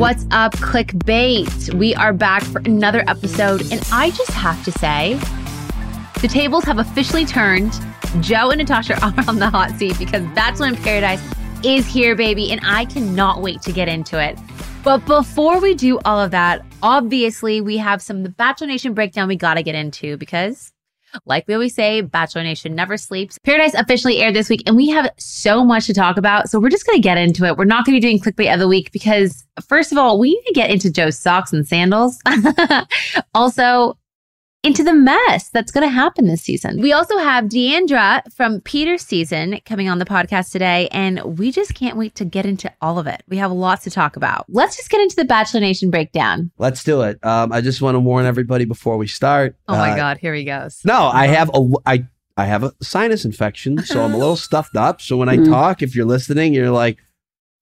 What's up, clickbait? We are back for another episode, and I just have to say, the tables have officially turned. Joe and Natasha are on the hot seat because Bachelor in Paradise is here, baby, and I cannot wait to get into it. But before we do all of that, obviously, we have some of the Bachelor Nation breakdown we got to get into because like we always say, Bachelor Nation never sleeps. Paradise officially aired this week, and we have so much to talk about. So we're just going to get into it. We're not going to be doing clickbait of the week because, first of all, we need to get into Joe's socks and sandals. also, into the mess that's going to happen this season. We also have Deandra from Peter's season coming on the podcast today, and we just can't wait to get into all of it. We have lots to talk about. Let's just get into the Bachelor Nation breakdown. Let's do it. Um, I just want to warn everybody before we start. Oh my uh, God, here he goes. No, I have a I I have a sinus infection, so I'm a little stuffed up. So when I Mm. talk, if you're listening, you're like,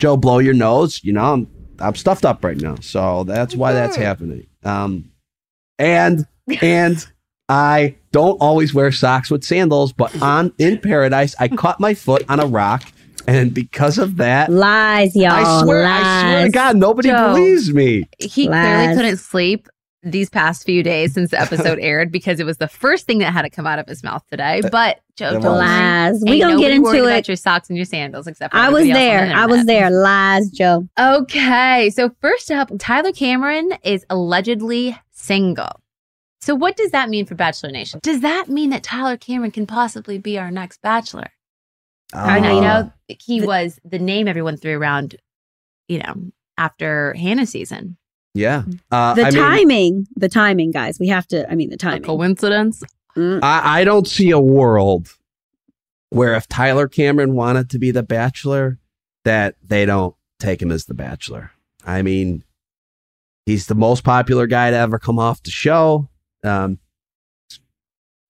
Joe, blow your nose. You know, I'm I'm stuffed up right now, so that's why that's happening. Um, and and I don't always wear socks with sandals, but on in paradise, I caught my foot on a rock, and because of that, Lies, y'all. I swear, lies. I swear to God, nobody Joe. believes me. He clearly couldn't sleep these past few days since the episode aired because it was the first thing that had to come out of his mouth today. Uh, but Joe, It don't Lies. Ain't We gonna get nobody worried into about it. your socks and your sandals except for I was everybody else on there. the I was there. Lies, Joe. Okay, so first up, Tyler Cameron is allegedly single. So what does that mean for Bachelor Nation? Does that mean that Tyler Cameron can possibly be our next Bachelor? I know, you Uh, know, he was the name everyone threw around, you know, after Hannah's season. Yeah. Uh, The I mean, timing. the timing, guys. We have to. I mean, the timing. coincidence? Mm. I, I don't see a world where if Tyler Cameron wanted to be the bachelor, that they don't take him as the bachelor. I mean, he's the most popular guy to ever come off the show. Um,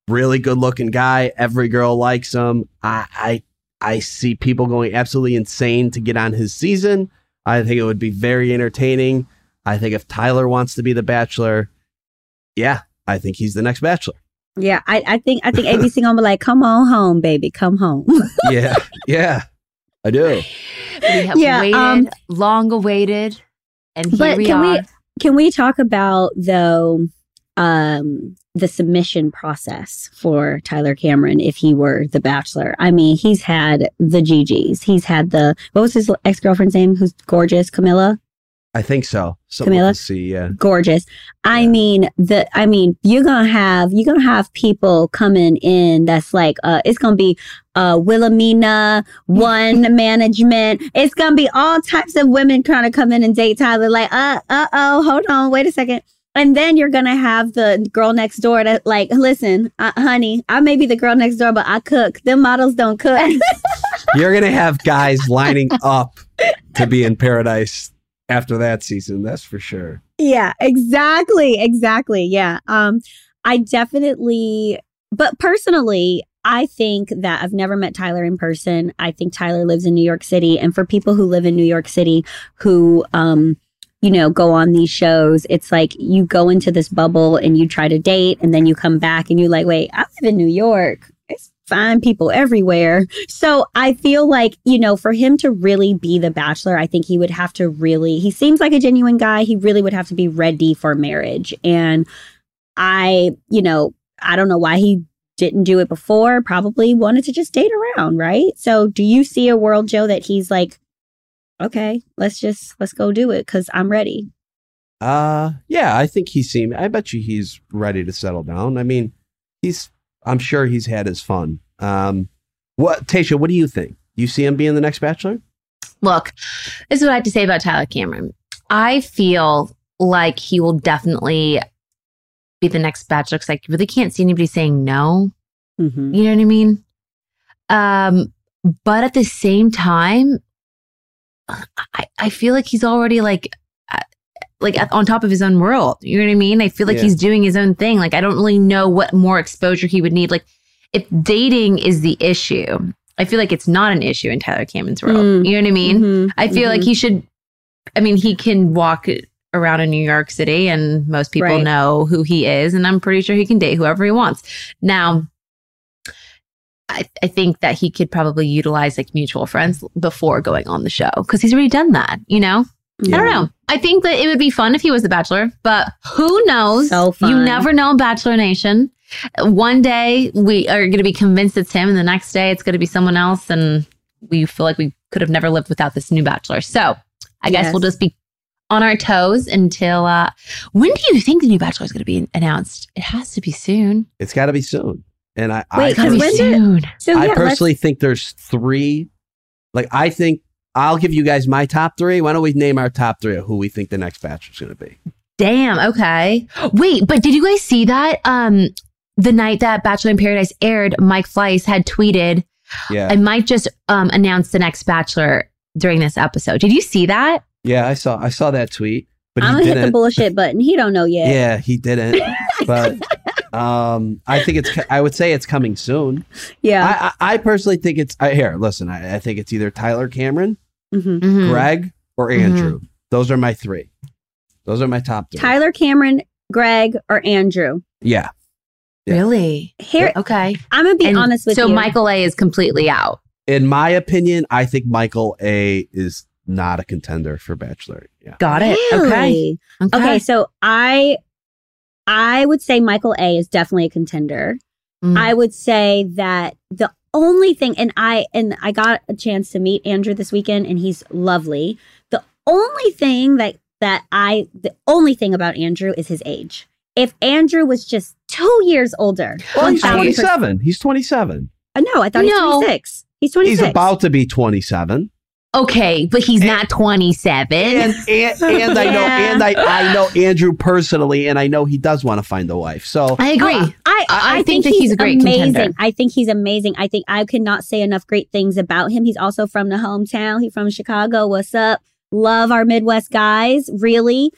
really good looking guy. Every girl likes him. I, I I see people going absolutely insane to get on his season. I think it would be very entertaining. I think if Tyler wants to be the bachelor, yeah, I think he's the next bachelor. Yeah, I, I think I think ABC gonna be like, "Come on home, baby, come home." yeah, yeah, I do. We have Yeah, waited, um, long awaited, and here but we can are. we can we talk about though um the submission process for Tyler Cameron if he were the bachelor? I mean, he's had the GGs. He's had the what was his ex girlfriend's name? Who's gorgeous, Camila. I think so. Something Camila? to see. Yeah, gorgeous. I Yeah. mean, the I mean, you're gonna have you're gonna have people coming in that's like uh it's gonna be uh Wilhelmina, one management. It's gonna be all types of women trying to come in and date Tyler, like, uh uh oh, hold on, wait a second. And then you're gonna have the girl next door that like, listen, uh, honey, I may be the girl next door, but I cook. Them models don't cook. you're gonna have guys lining up to be in paradise after that season. That's for sure. Yeah, exactly. Exactly. Yeah. Um, I definitely, but personally, I think that I've never met Tyler in person. I think Tyler lives in New York City. And for people who live in New York City who, um, you know, go on these shows, it's like you go into this bubble and you try to date and then you come back and you're like, wait, I live in New York. It's fine people everywhere. So I feel like, you know, for him to really be the bachelor, I think he would have to really, he seems like a genuine guy. He really would have to be ready for marriage. And I, you know, I don't know why he didn't do it before. Probably wanted to just date around, right? So do you see a world, Joe, that he's like, okay, let's just, let's go do it because I'm ready. Uh, yeah, I think he seemed. I bet you he's ready to settle down. I mean, he's. I'm sure he's had his fun. Um, what Tasha? What do you think? You see him being the next bachelor? Look, this is what I have to say about Tyler Cameron. I feel like he will definitely be the next bachelor because I really can't see anybody saying no. Mm-hmm. You know what I mean? Um, but at the same time, I, I feel like he's already like, uh, like on top of his own world. You know what I mean? I feel like Yeah. he's doing his own thing. Like I don't really know what more exposure he would need. Like if dating is the issue, I feel like it's not an issue in Tyler Cameron's world. Mm. You know what I mean? Mhm. I feel like Mhm. he should. I mean, he can walk around in New York City, and most people Right. know who he is, and I'm pretty sure he can date whoever he wants. Now, I, I think that he could probably utilize like mutual friends before going on the show because he's already done that. You know, I don't know. I think that it would be fun if he was the bachelor, but who knows? So You never know, Bachelor Nation. One day we are going to be convinced it's him, and the next day it's going to be someone else, and we feel like we could have never lived without this new bachelor. So I guess Yes. we'll just be on our toes until. uh When do you think the new bachelor is going to be announced? It has to be soon. It's got to be soon. And I, I, Wait, It's got to Because be when soon. did- So I yeah, let's- personally think there's three. Like, I think I'll give you guys my top three. Why don't we name our top three of who we think the next batch is going to be? Damn. Okay. Wait, but did you guys see that? Um, the night that Bachelor in Paradise aired, Mike Fleiss had tweeted, Yeah. "I might just um announce the next Bachelor during this episode." Did you see that? Yeah, I saw I saw that tweet, but I'm he gonna hit the bullshit button. He don't know yet. yeah, he didn't. but um, I think it's. I would say it's coming soon. Yeah. I, I, I personally think it's. I, here, listen. I, I think it's either Tyler Cameron, Mhm. Mhm. Greg, or Mhm. Andrew. Those are my three. Those are my top three. Tyler Cameron, Greg, or Andrew. Yeah. Yeah. Really? Here, Okay. I'm gonna be And honest with so you. So Michael A is completely out. In my opinion, I think Michael A is not a contender for Bachelor. Yeah. Got it. Okay. Really? Okay. Okay, so I I would say Michael A is definitely a contender. Mm. I would say that the only thing and I and I got a chance to meet Andrew this weekend and he's lovely. The only thing that that I the only thing about Andrew is his age. If Andrew was just 2 years older. Well, he's 1000%. 27. He's 27. Uh, no, I thought he No. was 26. He's 26. He's about to be 27. Okay, but he's not 27. And and, and I know Yeah. and I, I know Andrew personally, and I know he does want to find a wife. So I agree. Oh, I, I I, think think, that he's a great amazing. contender. I think he's amazing. I think I could not say enough great things about him. He's also from the hometown. He's from Chicago. What's up? Love our Midwest guys, really.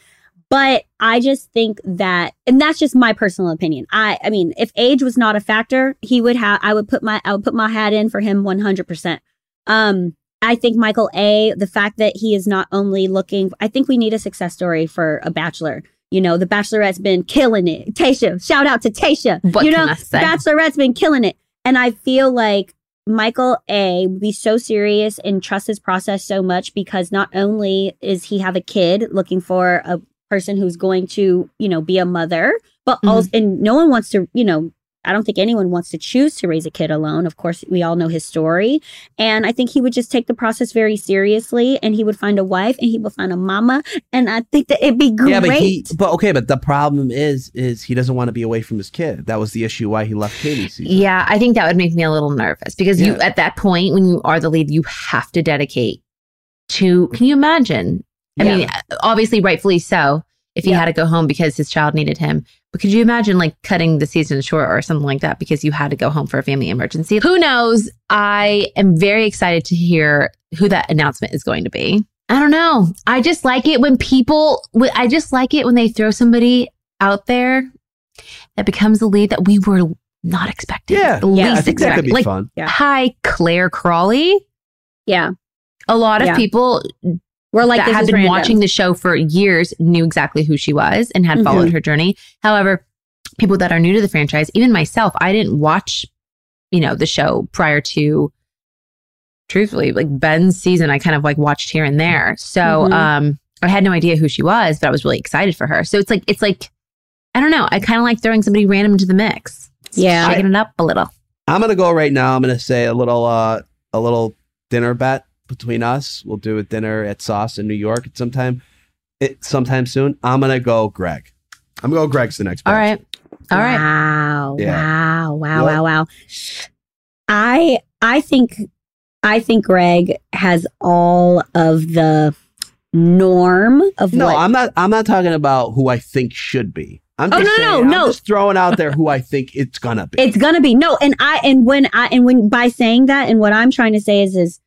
But I just think that, and that's just my personal opinion. I, I mean, if age was not a factor, he would have. I would put my, I would put my hat in for him one hundred percent. Um, I think Michael A. The fact that he is not only looking, I think we need a success story for a bachelor. You know, the Bachelorette's been killing it. Tasha, shout out to Tasha. What you can know, I say? Bachelorette's been killing it. And I feel like Michael A would be so serious and trust his process so much because not only is he have a kid looking for a person who's going to, you know, be a mother, but Mhm. also, and no one wants to, you know, I don't think anyone wants to choose to raise a kid alone. Of course, we all know his story. And I think he would just take the process very seriously and he would find a wife and he would find a mama. And I think that it'd be great. yeah, but he but okay, but the problem is is he doesn't want to be away from his kid. That was the issue why he left Katie's season. Yeah, I think that would make me a little nervous because you at that point when you are the lead, you have to dedicate to can you imagine? I Yeah. mean, obviously rightfully so if he Yeah. had to go home because his child needed him. But could you imagine like cutting the season short or something like that because you had to go home for a family emergency? Who knows? I am very excited to hear who that announcement is going to be. I don't know. I just like it when people I just like it when they throw somebody out there that becomes the lead that we were not expecting. Yeah. the Yeah, I least think that could expected. be Like, fun. Yeah. hi, Clare Crawley. yeah. A lot of Yeah. people We're like, that this have is been random. watching the show for years knew exactly who she was and had Mhm. followed her journey. However, people that are new to the franchise, even myself, I didn't watch, you know, the show prior to truthfully, like Ben's season, I kind of like watched here and there. So Mhm. um I had no idea who she was, but I was really excited for her. So it's like it's like I don't know. I kind of like throwing somebody random into the mix. Yeah. Shaking it up a little. I'm gonna go right now. I'm gonna say a little uh a little dinner bet between us. We'll do a dinner at Sauce in New York at sometime it sometime soon. I'm gonna go Greg. I'm gonna go Greg's the next All bachelor. right. All right. Wow. Yeah. Wow. Wow. Well- wow. Wow. I I think I think Greg has all of the norm of No, what I'm not I'm not talking about who I think should be. I'm Oh, just no, no, saying, I'm no. just throwing out there who I think it's gonna be. it's gonna be. No, and I and when I and when by saying that and what I'm trying to say is is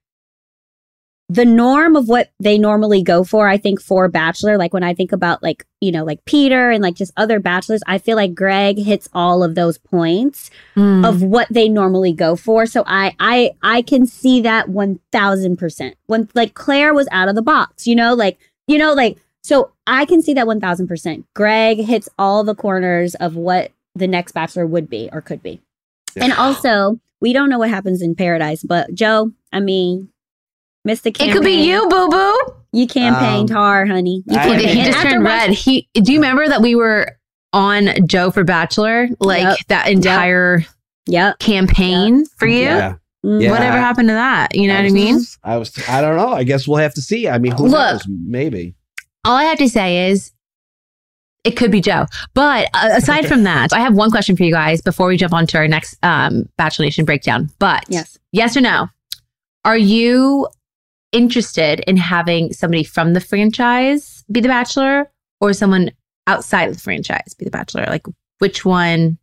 the norm of what they normally go for, I think for Bachelor, like when I think about like, you know, like Peter and like just other bachelors, I feel like Greg hits all of those points. Mm. of what they normally go for. So I I I can see that one thousand percent. When like Clare was out of the box, you know, like you know, like so I can see that one thousand percent. Greg hits all the corners of what the next bachelor would be or could be. Yeah. And also, we don't know what happens in paradise, but Joe, I mean, Mr. Campaign. It could be you, boo boo. You campaigned Um, hard, honey. You I- campaigned. He just turned watch- red. He. Do you remember that we were on Joe for Bachelor? Like Yep. that entire Yep. campaign for you. Yeah. Mhm. Yeah. Whatever happened to that? You know what I was- mean? I was. I don't know. I guess we'll have to see. I mean, who Look. knows? Maybe. All I have to say is. It could be Joe. But uh, aside from that, I have one question for you guys before we jump on to our next um, Bachelor Nation breakdown. But Yes. yes or no? Are you interested in having somebody from the franchise be the Bachelor or someone outside the franchise be the Bachelor? Like, which one?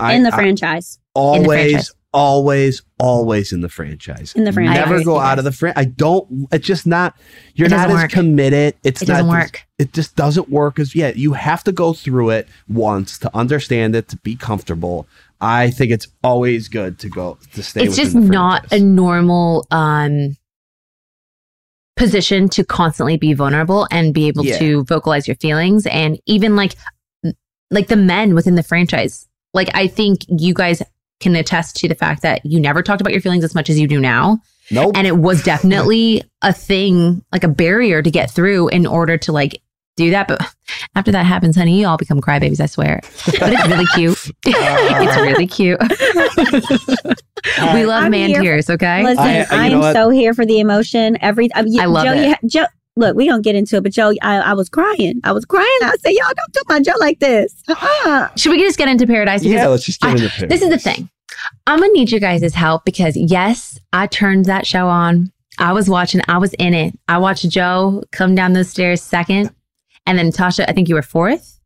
I, in the I- franchise. always, franchise. always, always in the franchise. In the franchise. Never go out of the franchise. I don't. It's just not. You're not doesn't as committed. It's It not. doesn't work. It just doesn't work. As yeah, you have to go through it once to understand it to be comfortable. I think it's always good to go to stay. it's just the not a normal um position to constantly be vulnerable and be able Yeah. to vocalize your feelings and even like like the men within the franchise like i think you guys can attest to the fact that you never talked about your feelings as much as you do now Nope. and it was definitely a thing like a barrier to get through in order to like do that but after that happens honey you all become crybabies i swear but it's really cute it's really cute we love I'm man here for- tears okay Listen, I- I, I- you know am so here for the emotion. Every I, mean, I love Joe, it. You, Joe, look, we don't get into it, but Joe, I, I was crying. I was crying. I said, y'all don't do my Joe like this. Uh-uh. Should we just get into paradise? Because yeah, let's just get I- into paradise. this is the thing. I'm gonna need you guys' help because yes, I turned that show on. I was watching. I was in it. I watched Joe come down those stairs second, and then Tasha. I think you were fourth.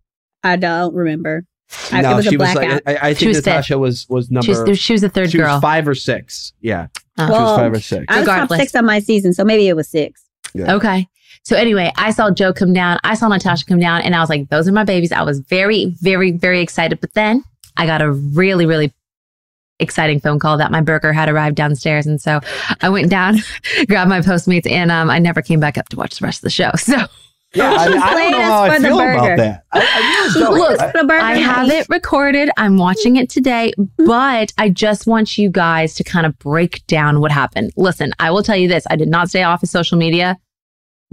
I don't remember. I, no, it was she a was like. I, I think was fifth. Natasha was was number. She was, she was the third she girl. was five or six. Yeah, Uh, she was five or six. I was top six on my season, so maybe it was six. Okay. So anyway, I saw Joe come down. I saw Natasha come down, and I was like, "Those are my babies." I was very, very, very excited. But then I got a really, really exciting phone call that my burger had arrived downstairs, and so I went down, grabbed my Postmates, and um, I never came back up to watch the rest of the show. So Yeah, I, mean, I don't know us how I for the feel burger. about that. I, I really Look, I- the burger I have night. it recorded. I'm watching it today, but I just want you guys to kind of break down what happened. Listen, I will tell you this I did not stay off of social media.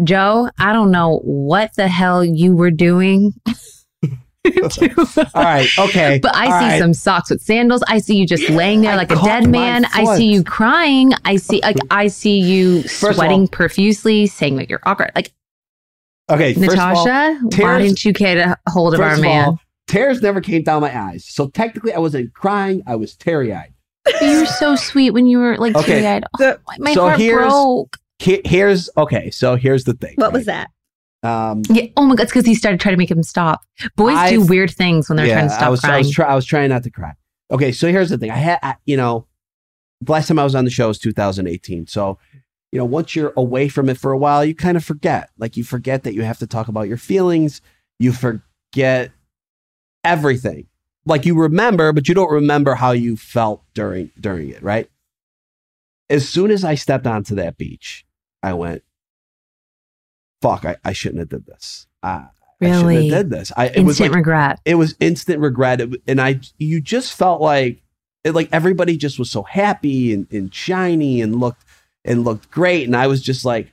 Joe, I don't know what the hell you were doing. all right, okay. But I all see right. some socks with sandals. I see you just laying there like a dead my man. I see you crying. I see like I see you First sweating all- profusely, saying that you're awkward. Like Okay, first of all, Natasha, why didn't you get a hold of our man? all, tears never came down my eyes. So technically, I wasn't crying. I was teary eyed. you were so sweet when you were like Okay. teary eyed. The- my so heart here's- broke. here's okay. So here's the thing. What was that? Um, Yeah. Oh my god, it's because he started trying to make him stop. Boys do I've- weird things when they're trying to stop I was, I crying. was, try, I was trying not to cry. Okay, so here's the thing. I had, I, you know, last time I was on the show was 2018. So, you know, once you're away from it for a while, you kind of forget. Like you forget that you have to talk about your feelings. You forget everything. Like you remember, but you don't remember how you felt during during it. Right. As soon as I stepped onto that beach, I went, "Fuck! I, I shouldn't have did this. I, I really shouldn't have did this. I it was instant like regret. it was instant regret It- and i you just felt like it, like everybody just was so happy and, and shiny and looked and looked great. And i was just like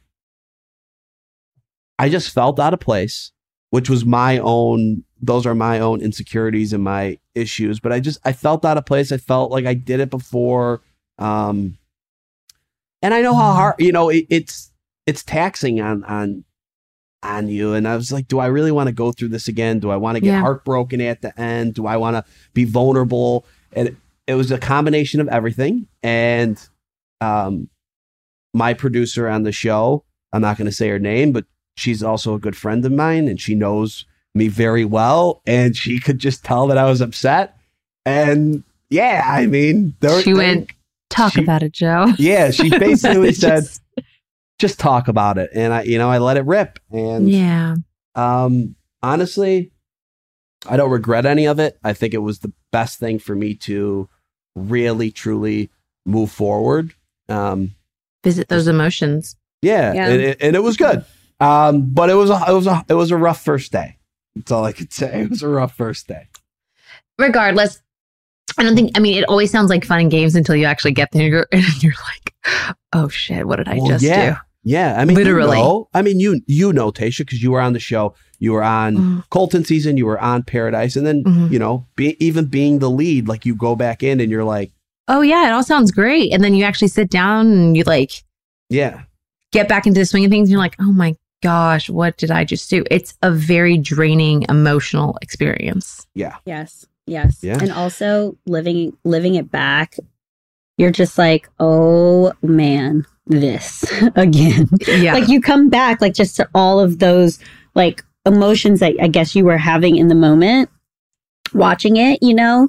i just felt out of place which was my own those are my own insecurities and my issues. But i just i felt out of place. I felt like i did it before. Um and i know how hard you know it, it's it's taxing on on on you. And i was like do i really want to go through this again? Do i want to get Yeah. heartbroken at the end? Do i want to be vulnerable? And it, it was a combination of everything. And um my producer on the show i'm not going to say her name but she's also a good friend of mine and she knows me very well and she could just tell that i was upset and yeah i mean there, She there- went, Talk she- about it, Joe. yeah she basically said Just- just talk about it and i you know i let it rip and Yeah. um honestly i don't regret any of it i think it was the best thing for me to really truly move forward um Visit those emotions. yeah, Yeah. And, it, and it was good um but it was a it was a it was a rough first day that's all i could say it was a rough first day Regardless, I don't think I mean it always sounds like fun and games until you actually get there and you're, and you're like, oh shit, what did I Well, just yeah. do? Yeah, I mean, Literally. You know, I mean, you you know Tasha because you were on the show. You were on Mhm. Colton season. You were on Paradise, and then Mhm. you know, be, even being the lead, like you go back in and you're like, Oh yeah, it all sounds great. And then you actually sit down and you like yeah, get back into the swing of things and you're like, oh my gosh, what did I just do? It's a very draining emotional experience. yeah, Yes. Yes. Yeah. And also living living it back, you're just like, oh man, this again. Yeah. Like you come back like just to all of those like emotions that I guess you were having in the moment watching it, you know?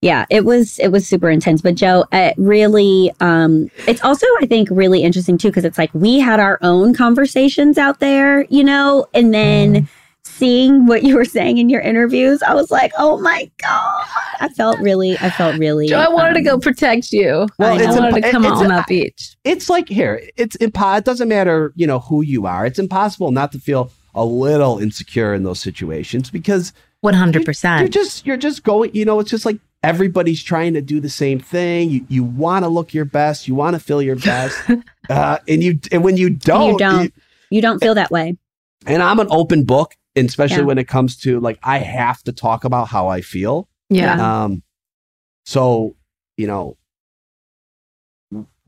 Yeah, it was it was super intense. But Joe, it really um it's also I think really interesting too because it's like we had our own conversations out there, you know, and then seeing what you were saying in your interviews, I was like, "Oh my god." I felt really I felt really Joe, I wanted to um, go protect you. Well, I it's wanted impo- to come it's out on a- that beach. it's like here, it's impo- It doesn't matter, you know, who you are. It's impossible not to feel a little insecure in those situations because 100% you're percent. just you're just going. You know, it's just like everybody's trying to do the same thing. You you want to look your best. You want to feel your best, uh, and you and when you don't, you don't. You don't feel that way. and I'm an open book, and especially Yeah. when it comes to like I have to talk about how I feel. Yeah. Um, so you know,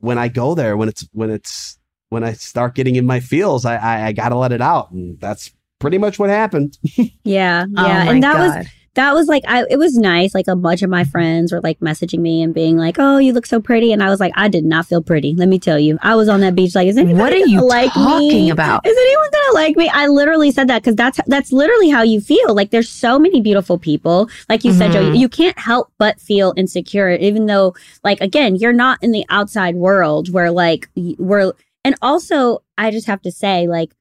when I go there, when it's when it's when I start getting in my feels, I I, I got to let it out, and that's pretty much what happened. Yeah, Oh yeah, my and that was God. That was like I it was nice. Like a bunch of my friends were like messaging me and being like, "Oh, you look so pretty," and I was like, "I did not feel pretty." Let me tell you, I was on that beach like, "Is anybody What are you like talking me? about? Is anyone gonna like me?" I literally said that because that's that's literally how you feel. Like there's so many beautiful people. Like you said, Joe, mm-hmm. you can't help but feel insecure, even though like again, you're not in the outside world where like we're. And also, I just have to say, like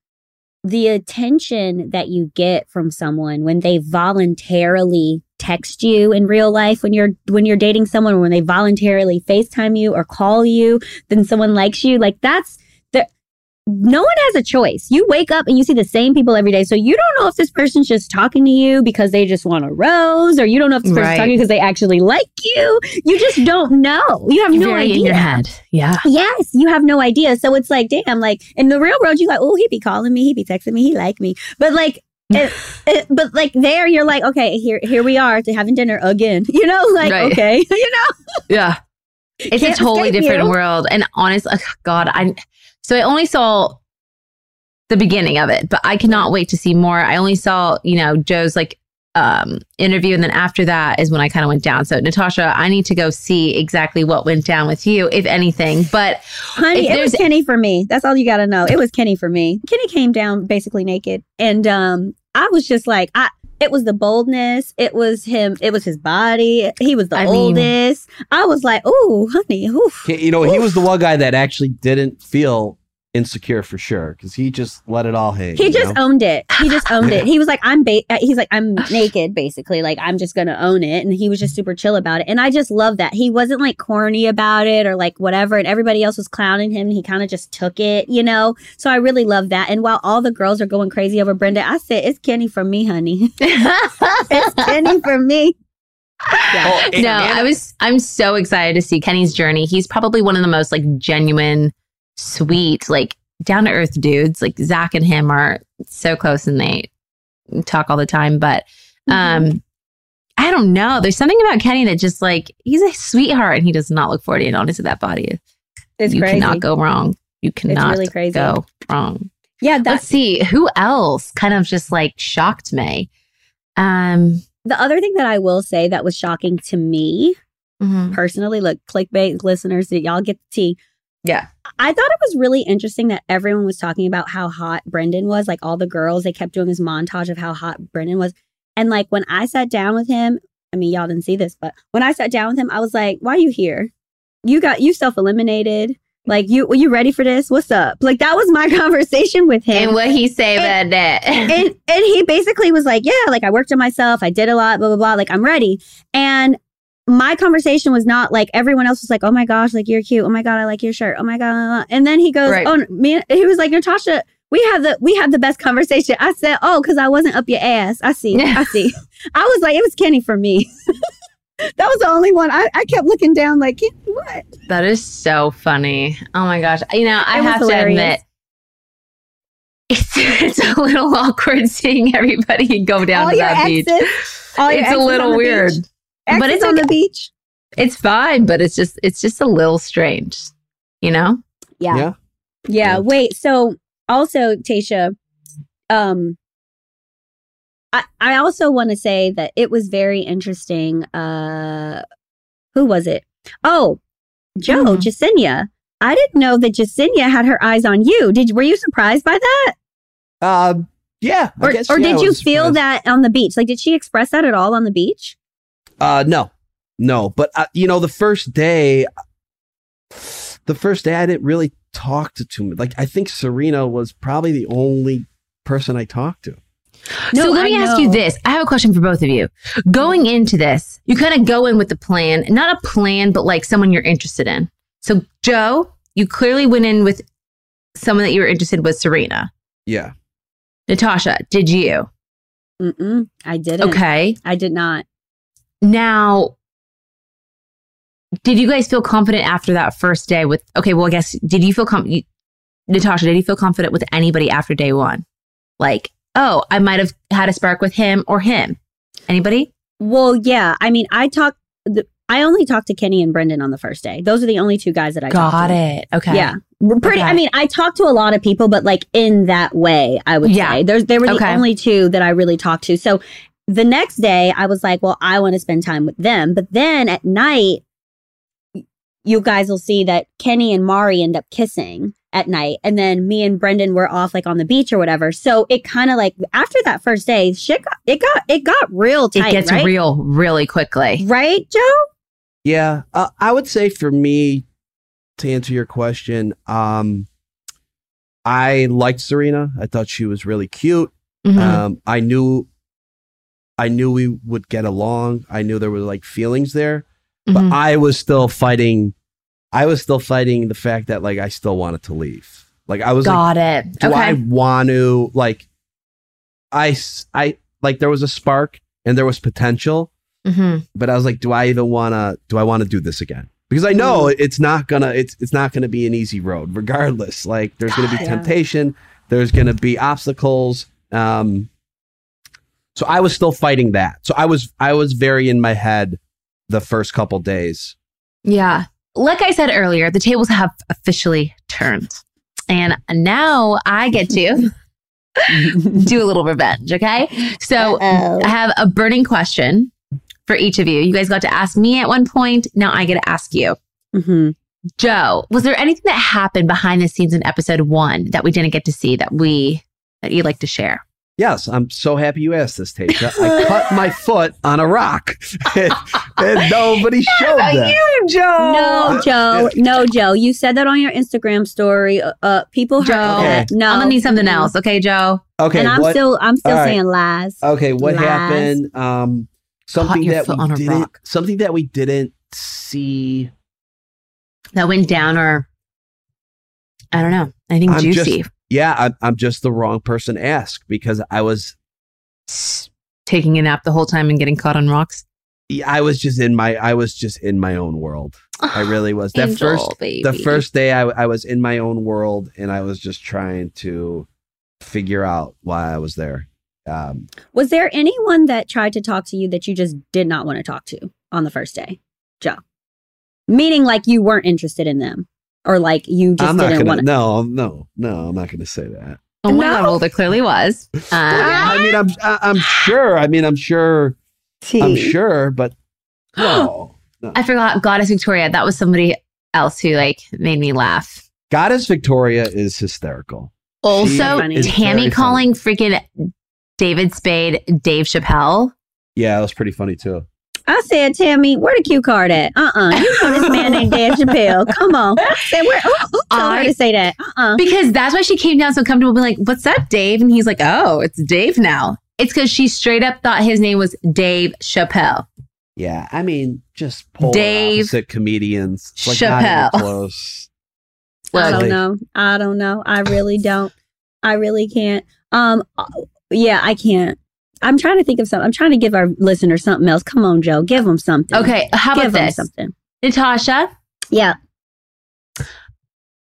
the attention that you get from someone when they voluntarily text you in real life when you're when you're dating someone when they voluntarily FaceTime you or call you, then someone likes you, like that's no one has a choice. You wake up and you see the same people every day. So you don't know if this person's just talking to you because they just want a rose, or you don't know if this person's Right. talking because they actually like you. You just don't know. You have You're no idea. in your head. Yeah. Yes, you have no idea. So it's like, damn, like in the real world, you like, oh, he be calling me, he be texting me, he like me. But like, it, it, but like there, you're like, okay, here, here we are to having dinner again. You know, like Right. okay, you know, Yeah. It's Can't a totally different you. world. And honestly, ugh, God, I so I only saw the beginning of it, but I cannot wait to see more. I only saw, you know, Joe's like um interview and then after that is when I kind of went down. So Natasha, I need to go see exactly what went down with you, if anything. But honey, it was there's- Kenny for me. That's all you got to know. It was Kenny for me. Kenny came down basically naked, and um, I was just like, I. It was the boldness. It was him. It was his body. He was the I mean- oldest. I was like, "Ooh, honey, oof." You know, he was the one guy that actually didn't feel insecure for sure because he just let it all hang. He just know? owned it. He just owned it. He was like, I'm ba- uh, he's like, I'm naked, basically. Like, I'm just gonna own it. And he was just super chill about it. And I just love that. He wasn't like corny about it or like whatever. And everybody else was clowning him. And he kind of just took it, you know? So I really love that. And while all the girls are going crazy over Brendan, I said, it's Kenny for me, honey. it's Kenny for me. Yeah. Oh, and- no, and- I was I'm so excited to see Kenny's journey. He's probably one of the most like genuine, sweet, like down to earth dudes. Like Zach and him are so close and they talk all the time. But Mm-hmm. um I don't know. There's something about Kenny that just like he's a sweetheart and he does not look 40. And honestly, that body it's you crazy. cannot go wrong. You cannot really crazy. go wrong. Yeah, Let's that's see who else kind of just like shocked me. Um the other thing that I will say that was shocking to me mhm. personally. Look, clickbait listeners, y'all get the tea. Yeah. I thought it was really interesting that everyone was talking about how hot Brendan was. Like all the girls, they kept doing this montage of how hot Brendan was. And like when I sat down with him, I mean, y'all didn't see this, but when I sat down with him, I was like, why are you here? You got, you self eliminated. Like, you, were you ready for this? What's up? Like, that was my conversation with him. And what he say And- about that? and and he basically was like, yeah, like I worked on myself, I did a lot, blah blah blah, like I'm ready. And my conversation was not like everyone else was like, oh my gosh, like you're cute, oh my god, I like your shirt, oh my god, blah, blah. and then he goes, Right. oh me, he was like, Natasha, we had the we had the best conversation. I said, oh, because I wasn't up your ass. I see, I see. I was like, it was Kenny for me. that was the only one. I, I kept looking down like, what? That is so funny. Oh my gosh. You know, I have hilarious. to admit, it's it's a little awkward seeing everybody go down all to that beach. exes. Your It's a little weird. beach. But it's on okay. the beach. It's fine, but it's just it's just a little strange, you know? Yeah. Yeah. yeah. Yeah. Wait. So also, Tasha, um, I I also want to say that it was very interesting. Uh, who was it? Oh, Joe Mhm. Jessenia. I didn't know that Jessenia had her eyes on you. Did were you surprised by that, Um, yeah. I or guess, or yeah, I did you was feel surprised. that on the beach? Like, did she express that at all on the beach? Uh, no, no. But uh, you know, the first day, the first day, I didn't really talk to too many. Like, I think Serena was probably the only person I talked to. No, so let me I ask you this. I have a question for both of you. Going into this, you kind of go in with the plan, not a plan, but like someone you're interested in. So Joe, you clearly went in with someone that you were interested with Serena. Yeah. Natasha, did you? Mm-mm, I didn't. Okay. I did not. Now, did you guys feel confident after that first day with, okay, well, I guess, did you feel confident? Natasha, did you feel confident with anybody after day one? Like, oh, I might have had a spark with him or him. Anybody? Well, yeah. I mean, I talked. th- I only talked to Kenny and Brendan on the first day. Those are the only two guys that I talked Got to. it. Okay. Yeah, We're pretty. I mean, I talked to a lot of people, but like in that way, I would Yeah. say there's there were the Okay. only two that I really talked to. So the next day, I was like, well, I want to spend time with them. But then at night, you guys will see that Kenny and Mari end up kissing at night, and then me and Brendan were off like on the beach or whatever. So it kind of like after that first day, shit got it got it got real tight. It gets right? real really quickly. right, Joe? Yeah. Uh, I would say for me, to answer your question, um, I liked Serena. I thought she was really cute. Mhm. Um, I knew, I knew we would get along. I knew there were like feelings there, but Mhm. I was still fighting. I was still fighting the fact that like I still wanted to leave. Like I was like, Got it. do okay. I want to like? I I like there was a spark and there was potential, Mhm. but I was like, do I even want to? Do I want to do this again? Because I know Mm. it's not gonna it's it's not gonna be an easy road, regardless. Like there's gonna be Yeah. temptation, there's gonna be obstacles. Um, so I was still fighting that. So I was I was very in my head the first couple days. Yeah. Like I said earlier, the tables have officially turned. And now I get to do a little revenge. Okay. So Uh-oh. I have a burning question for each of you. You guys got to ask me at one point. Now I get to ask you. Mhm. Joe, was there anything that happened behind the scenes in episode one that we didn't get to see that we that you'd like to share? Yes, I'm so happy you asked this, Tasha. I cut my foot on a rock, and, and nobody showed that. you, Joe. No, Joe. No, Joe. You said that on your Instagram story. Uh, uh people heard Joe. that. No, I'm gonna need something else. Okay, Joe. Okay, and I'm what? still, I'm still All right. saying lies. Okay, what Lies. happened? Um, something that foot we on a didn't. rock. Something that we didn't see. That went down or I don't know. Anything I'm just- juicy. Yeah, I'm, I'm just the wrong person to ask because I was. Taking a nap the whole time and getting caught on rocks. yeah, I was just in my. I was just in my own world. I really was. That Angel, first. baby. The first day, I, I was in my own world, and I was just trying to figure out why I was there. Um, Was there anyone that tried to talk to you that you just did not want to talk to on the first day, Joe? Meaning, like you weren't interested in them, or like you just I'm not didn't gonna. want to. No, no, no. I'm not gonna say that. Oh my No. god, there clearly was. Uh, I mean, I'm. I, I'm sure. I mean, I'm sure. I'm sure, but no. no. I forgot Goddess Victoria. That was somebody else who like made me laugh. Goddess Victoria is hysterical. Also, is Tammy very calling freaking David Spade Dave Chappelle. Yeah, that was pretty funny too. I said, Tammy, where the cue card at? Uh uh You know this man named Dan Chappelle. Come on. Say where? Who, who told her I- to say that? Uh uh Because that's why she came down so comfortable, being like, "What's up, Dave?" And he's like, "Oh, it's Dave now." It's because she straight up thought his name was Dave Chappelle. Yeah, I mean, just polar Dave opposite comedians. It's like not even Chappelle. close. I don't know. I don't know. I really don't. I really can't. Um, uh, yeah, I can't. I'm trying to think of something. I'm trying to give our listeners something else. Come on, Joe. Give them something. Okay, how Give about this, something. Natasha? Yeah.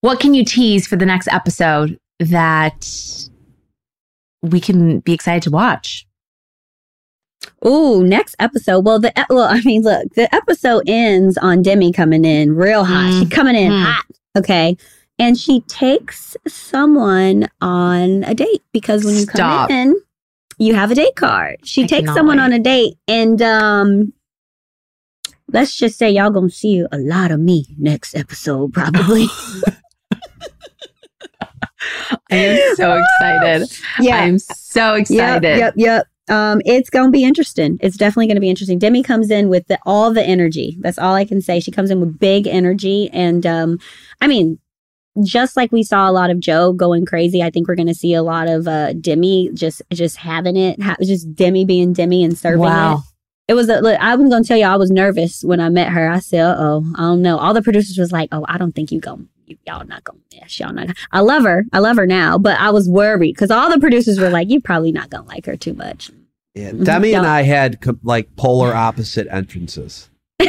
What can you tease for the next episode that we can be excited to watch. Ooh, next episode. Well, the well, I mean, look, the episode ends on Demi coming in real hot. She's coming in Mhm. hot. Okay. And she takes someone on a date because when you Stop. come in, you have a date card. She I takes someone wait. on a date and um let's just say y'all gonna see a lot of me next episode, probably. I am so excited. Yeah. I am so excited. Yep, yep, yep. Um, it's gonna be interesting. It's definitely gonna be interesting. Demi comes in with the, all the energy. That's all I can say. She comes in with big energy, and um, I mean, just like we saw a lot of Joe going crazy, I think we're gonna see a lot of uh, Demi just just having it, ha- just Demi being Demi and serving it. Wow. It was. A, look, I was gonna tell you, I was nervous when I met her. I said, "Uh oh, I don't know." All the producers was like, "Oh, I don't think you go." Y'all not gonna miss. Y'all not. Gonna. I love her. I love her now, but I was worried because all the producers were like, "You're probably not gonna like her too much." Yeah, Mhm. Demi and I had co- like polar opposite entrances.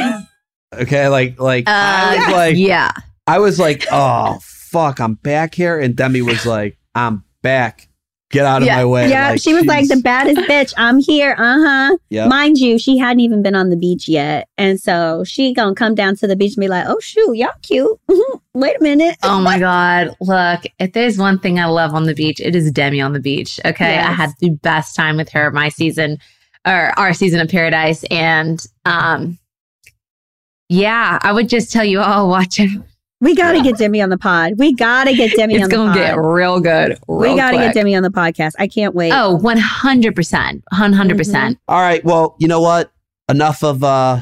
okay, like like I was Uh, like yeah. I was like, oh fuck, I'm back here, and Demi was like, I'm back. Get out of Yeah. my way. yeah, she was like the baddest bitch. I'm here. Uh huh. Yep. Mind you, she hadn't even been on the beach yet, and so she gonna come down to the beach and be like, "Oh shoot, y'all cute. Wait a minute." Oh my God. Look, if there's one thing I love on the beach, it is Demi on the beach. Okay. I had the best time with her my season or our season of paradise. And um yeah, I would just tell you, all watch it. We gotta get Demi on the pod. We gotta get Demi It's on the podcast. It's gonna get real good. we gotta get Demi on the podcast. I can't wait. Oh, 100%. 100%. percent All right, well, you know what? Enough of uh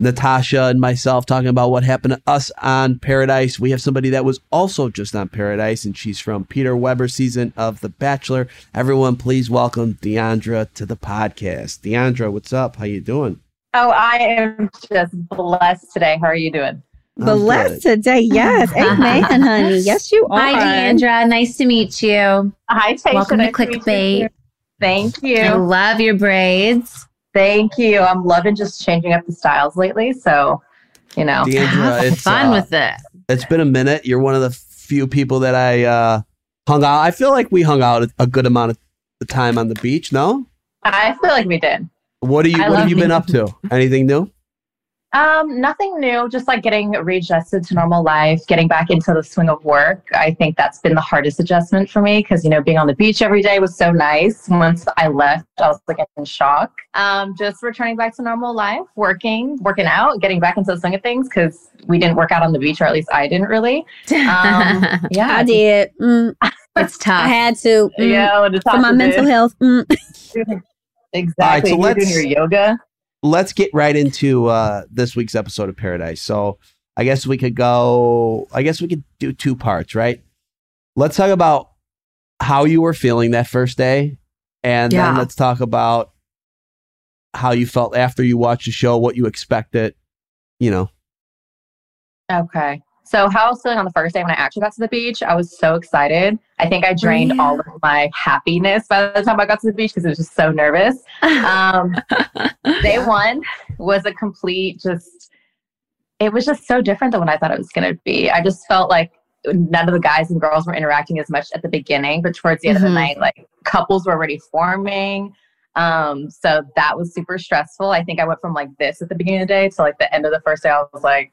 Natasha and myself talking about what happened to us on Paradise. We have somebody that was also just on Paradise, and she's from Peter Weber season of The Bachelor. Everyone, please welcome Deandra to the podcast. Deandra, what's up? How you doing? Oh, I am just blessed today. How are you doing? I'm Blessed good. today. Yes. Amen, honey. Yes, you are. Hi, Deandra. Nice to meet you. Hi, Tasha. Welcome to Nice meet you Clickbait. too. Thank I you. love your braids. Thank you. I'm loving just changing up the styles lately. So, you know, Deandra, Have it's fun uh, with it. It's been a minute. You're one of the few people that I uh, hung out. I feel like we hung out a- a good amount of the time on the beach. No, I feel like we did. what are you? I What have love you been up to? Anything new? Um, nothing new, just like getting readjusted to normal life, getting back into the swing of work. I think that's been the hardest adjustment for me because, you know, being on the beach every day was so nice. Once I left, I was like in shock. Um, just returning back to normal life, working, working out, getting back into the swing of things because we didn't work out on the beach, or at least I didn't really. Um, yeah. I did. Mm, it's tough. I had to. Mm, Yeah, what For my mental health. Mm. Exactly. so You're doing let's- your yoga. Let's get right into uh, this week's episode of Paradise. So I guess we could go. I guess we could do two parts, right? Let's talk about how you were feeling that first day, and then let's talk about how you felt after you watched the show, what you expected. You know, Okay. So how I was feeling on the first day when I actually got to the beach, I was so excited. I think I drained Yeah. all of my happiness by the time I got to the beach because I was just so nervous. Um, day one was a complete just it was just so different than what I thought it was gonna be. I just felt like none of the guys and girls were interacting as much at the beginning, but towards the end of Mhm. the night, like couples were already forming. Um, so that was super stressful. I think I went from like this at the beginning of the day to like the end of the first day. I was like,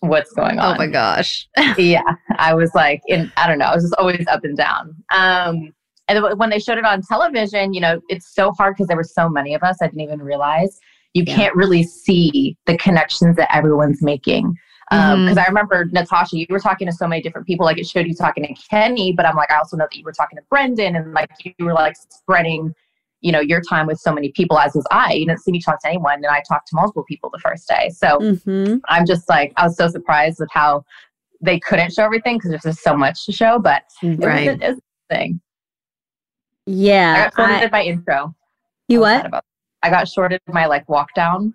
what's going on? oh my gosh. yeah, I was like, in I don't know, I was just always up and down. Um, and when they showed it on television, you know, it's so hard because there were so many of us. I didn't even realize you Yeah. can't really see the connections that everyone's making. Because Mhm. I remember Natasha, you were talking to so many different people. Like it showed you talking to Kenny, but I'm like, I also know that you were talking to Brendan, and like you were like spreading, you know, your time with so many people. As was I. You didn't see me talk to anyone, and I talked to multiple people the first day. So hmm I'm just like, I was so surprised with how they couldn't show everything because there's just so much to show. But Right. was, a, it was a thing. I Yeah. got shorted I- my intro. you I what? about- I got shorted my like walk down.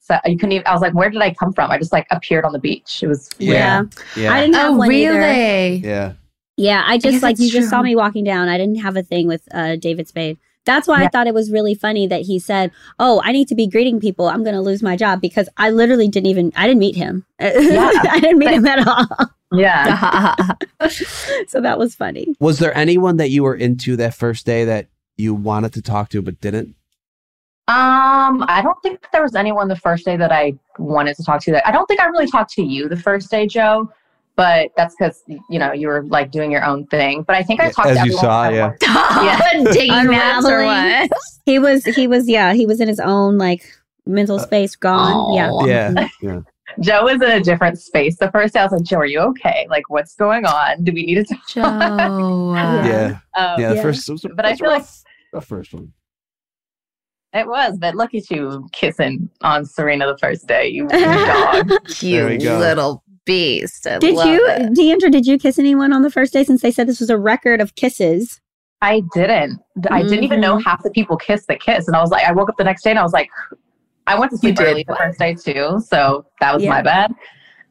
So you couldn't even, I was like, where did I come from? I just like appeared on the beach. It was weird. Yeah. yeah, I didn't have Oh, one either. really? yeah. Yeah, I guess just like that's you just saw me walking down. I didn't have a thing with uh, David Spade. That's why I thought it was really funny that he said, "Oh, I need to be greeting people. I'm going to lose my job because I literally didn't even I didn't meet him. I didn't meet him at all." Yeah. so that was funny. Was there anyone that you were into that first day that you wanted to talk to but didn't? Um, I don't think there was anyone the first day that I wanted to talk to. That I don't think I really talked to you the first day, Joe. But that's because you know you were like doing your own thing. But I think I talked As to you everyone saw, yeah. wanted- yeah. Digging naps or what? He was he was yeah, he was in his own like mental space gone. Yeah. Oh. Yeah. yeah. Joe was in a different space the first day. I was like, Joe, are you okay? Like, what's going on? Do we need to talk? Joe. Yeah. Yeah. Um, Yeah. The Yeah. first, it was, But I it was feel like- the first one. It was, but look at you kissing on Serena the first day. You dog. There we You little beast. I Did love you, it. Deandra, did you kiss anyone on the first day since they said this was a record of kisses? I didn't. I didn't even know half the people kiss the kiss. And I was like, I woke up the next day and I was like, I went to sleep did early the first day too. So that was Yeah. my bad.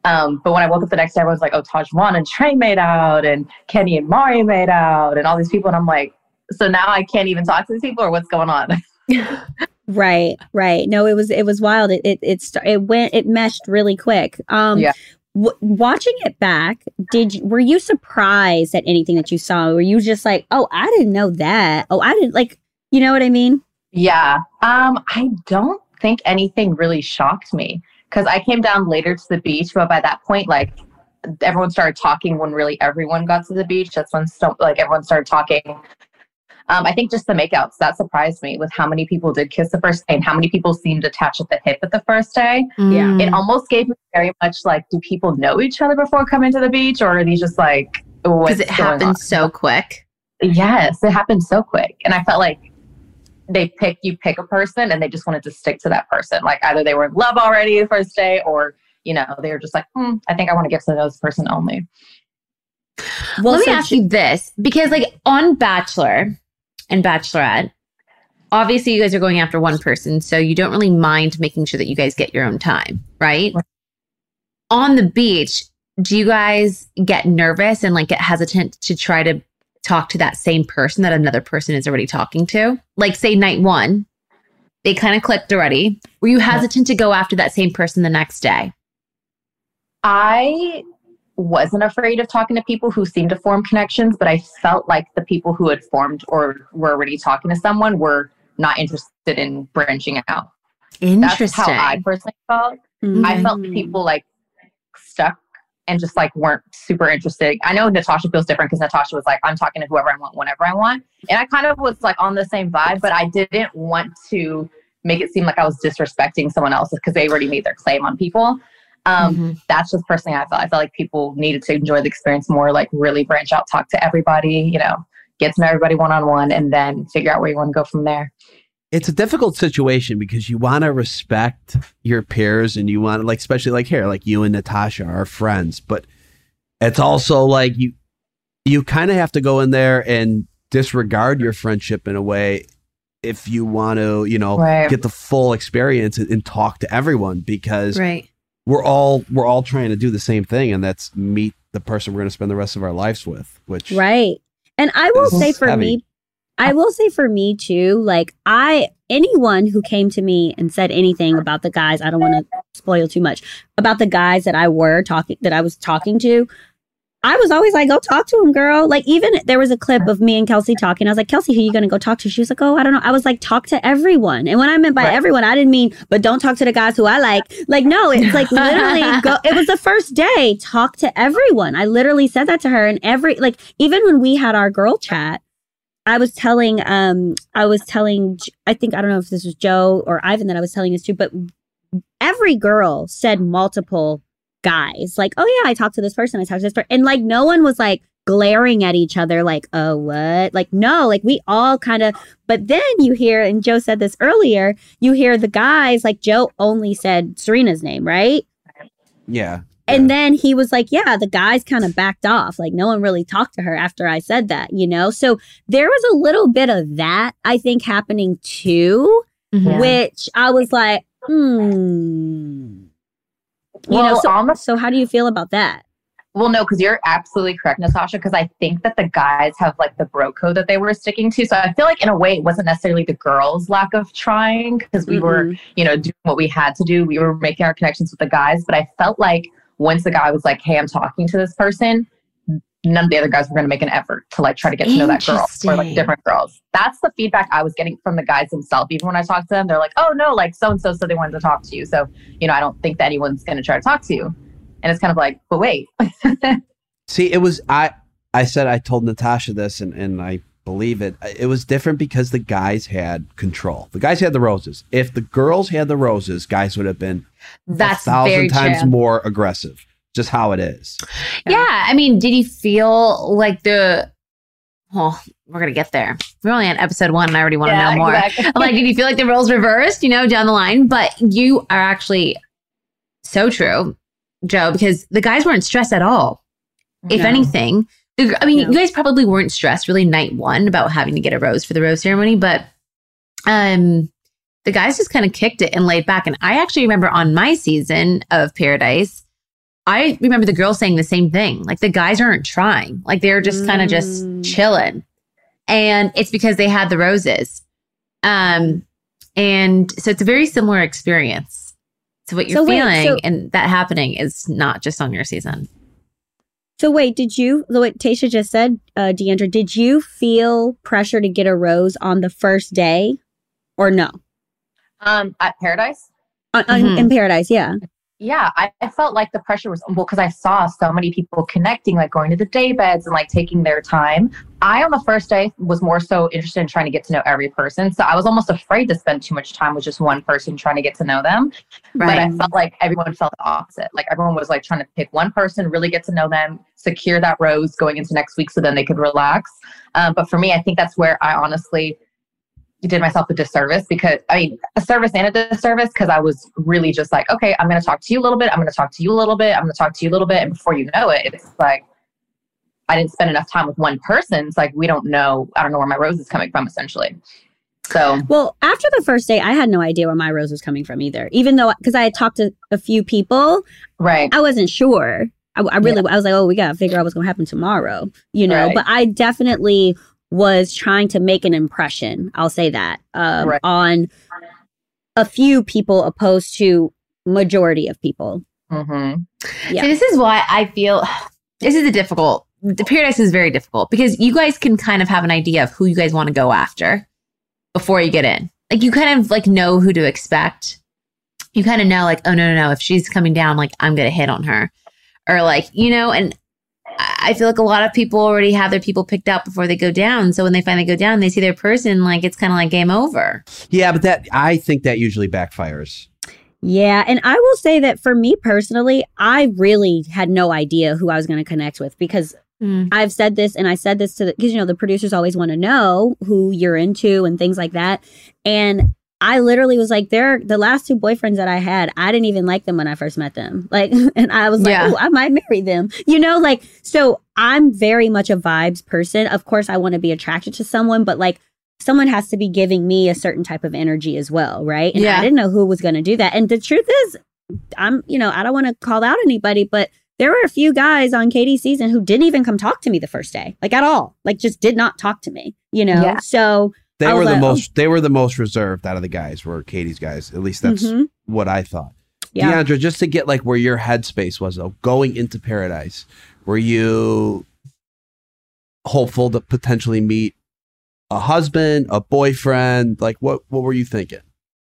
Um, but when I woke up the next day, I was like, oh, Tahzjuan and Tre made out and Kenny and Mari made out and all these people. And I'm like, so now I can't even talk to these people or what's going on? Right, right. No, it was it was wild. It it it, st- it went it meshed really quick. Um Yeah. W- watching it back, did you, were you surprised at anything that you saw? Were you just like, "Oh, I didn't know that." Oh, I didn't like, you know what I mean? Yeah. Um, I don't think anything really shocked me because I came down later to the beach, but by that point, like everyone started talking when really everyone got to the beach. That's when so, like everyone started talking. Um, I think just the makeouts that surprised me with how many people did kiss the first day and how many people seemed attached at the hip at the first day. Yeah. It almost gave me very much like, do people know each other before coming to the beach, or are these just like Because it happened so quick. Yes, it happened so quick. And I felt like they pick you pick a person and they just wanted to stick to that person. Like either they were in love already the first day or, you know, they were just like, hmm, I think I want to get to know this person only. Well, Let me so ask you this because, like, on Bachelor and Bachelorette, obviously you guys are going after one person, so you don't really mind making sure that you guys get your own time, right? Right. On the beach, do you guys get nervous and like get hesitant to try to talk to that same person that another person is already talking to? Like, say, night one, they kind of clicked already. Were you hesitant to go after that same person the next day? I wasn't afraid of talking to people who seemed to form connections, but I felt like the people who had formed or were already talking to someone were not interested in branching out. Interesting. That's how I personally felt. I mm-hmm. felt people like stuck and just like weren't super interested. I know Natasha feels different because Natasha was like, I'm talking to whoever I want, whenever I want. And I kind of was like on the same vibe, but I didn't want to make it seem like I was disrespecting someone else because they already made their claim on people. Um, Mhm. That's just personally I felt. I felt like people needed to enjoy the experience more, like really branch out, talk to everybody, you know, get to know everybody one on one, and then figure out where you want to go from there. It's a difficult situation because you want to respect your peers and you want to, like especially like here like you and Natasha are friends but it's also like you you kind of have to go in there and disregard your friendship in a way if you want to you know Right. get the full experience and, and talk to everyone because Right. We're all we're all trying to do the same thing and that's meet the person we're going to spend the rest of our lives with which Right. And I will say for heavy. me, I will say for me too, like I anyone who came to me and said anything about the guys, I don't want to spoil too much, about the guys that I were talking that I was talking to, I was always like, go talk to him, girl. Like even there was a clip of me and Kelsey talking. I was like, Kelsey, who are you gonna go talk to? She was like, Oh, I don't know. I was like, talk to everyone. And when I meant by Right. everyone, I didn't mean, but don't talk to the guys who I like. Like, no, it's like literally go it was the first day. Talk to everyone. I literally said that to her. And every like even when we had our girl chat, I was telling um I was telling I think I don't know if this was Joe or Ivan that I was telling this to, but every girl said multiple guys. Like, oh yeah, I talked to this person, I talked to this person. And like no one was like glaring at each other like, oh what? Like, no, like we all kind of but then you hear, and Joe said this earlier, you hear the guys, like Joe only said Serena's name, right? yeah And then he was like, Yeah, the guys kind of backed off. Like, no one really talked to her after I said that, you know? So there was a little bit of that, I think, happening too, Mhm. which I was like, Hmm. You know, Well, so, the so how do you feel about that? Well, no, because you're absolutely correct, Natasha. Because I think that the guys have like the bro code that they were sticking to. So I feel like in a way it wasn't necessarily the girls' lack of trying because we were, Mhm. you know, doing what we had to do. We were making our connections with the guys, but I felt like once the guy was like, "Hey, I'm talking to this person," none of the other guys were going to make an effort to like try to get to know that girl or like different girls. That's the feedback I was getting from the guys themselves. Even when I talked to them, they're like, "Oh no, like so and so said they wanted to talk to you, so you know I don't think that anyone's going to try to talk to you." And it's kind of like, but wait, See, it was I. I said I told Natasha this, and and I believe it. It was different because the guys had control. The guys had the roses. If the girls had the roses, guys would have been That's a thousand times true. more aggressive. Just how it is. Yeah. I mean, did you feel like the? Well, we're gonna get there. We're only on episode one, and I already want to know more. exactly. Like, did you feel like the roles reversed? You know, down the line, but you are actually so true, Joe, because the guys weren't stressed at all. If No. anything, the, I mean, No. you guys probably weren't stressed really night one about having to get a rose for the rose ceremony, but um, the guys just kind of kicked it and laid back. And I actually remember on my season of Paradise, I remember the girls saying the same thing. Like the guys aren't trying, like they're just kind of just Mm. chilling, and it's because they had the roses. Um, and so it's a very similar experience. So what you're So wait, feeling so- and that happening is not just on your season. So wait, did you? What Tasha just said, uh, Deandra, did you feel pressure to get a rose on the first day, or no? um, at Paradise. On, on- Mhm. in Paradise, yeah. Yeah, I, I felt like the pressure was well because I saw so many people connecting, like going to the day beds and like taking their time. I on the first day was more so interested in trying to get to know every person, so I was almost afraid to spend too much time with just one person trying to get to know them. But I felt like everyone felt the opposite. Like everyone was like trying to pick one person, really get to know them, secure that rose going into next week, so then they could relax. Um, but for me, I think that's where I honestly did myself a disservice because I mean a service and a disservice because I was really just like, okay, I'm going to talk to you a little bit. I'm going to talk to you a little bit. I'm going to talk to you a little bit, and before you know it, it's like I didn't spend enough time with one person. It's like we don't know. I don't know where my rose is coming from, essentially. So Well, after the first day, I had no idea where my rose was coming from either. Even though, because I had talked to a few people, right, I wasn't sure. I, I really, I was like, oh, we gotta figure out what's gonna happen tomorrow, you know. Right. But I definitely was trying to make an impression. I'll say that um, Right. on a few people opposed to majority of people. hmm Yeah. See, this is why I feel this is a difficult. The paradise is very difficult because you guys can kind of have an idea of who you guys want to go after before you get in. Like you kind of like know who to expect. You kind of know like, oh no, no, no. If she's coming down, like I'm gonna hit on her, or like you know. And I I feel like a lot of people already have their people picked out before they go down. So when they finally go down, they see their person. Like it's kind of like game over. Yeah, but that I think that usually backfires. Yeah, and I will say that for me personally, I really had no idea who I was going to connect with because mm. I've said this and I said this to the because you know the producers always want to know who you're into and things like that. And I literally was like, they're the last two boyfriends that I had, I didn't even like them when I first met them. Like and I was like, Yeah. oh, I might marry them. You know, like so I'm very much a vibes person. Of course I want to be attracted to someone, but like someone has to be giving me a certain type of energy as well, right? And Yeah. I didn't know who was going to do that. And the truth is, I'm, you know, I don't want to call out anybody, but there were a few guys on Katie's season who didn't even come talk to me the first day, like at all, like just did not talk to me, you know? Yeah. So, They I were the like, oh. most. They were the most reserved out of the guys. Were Katie's guys? At least that's mhm, what I thought. yeah. Deandra, just to get like where your headspace was though, going into paradise, were you hopeful to potentially meet a husband, a boyfriend? Like what what were you thinking?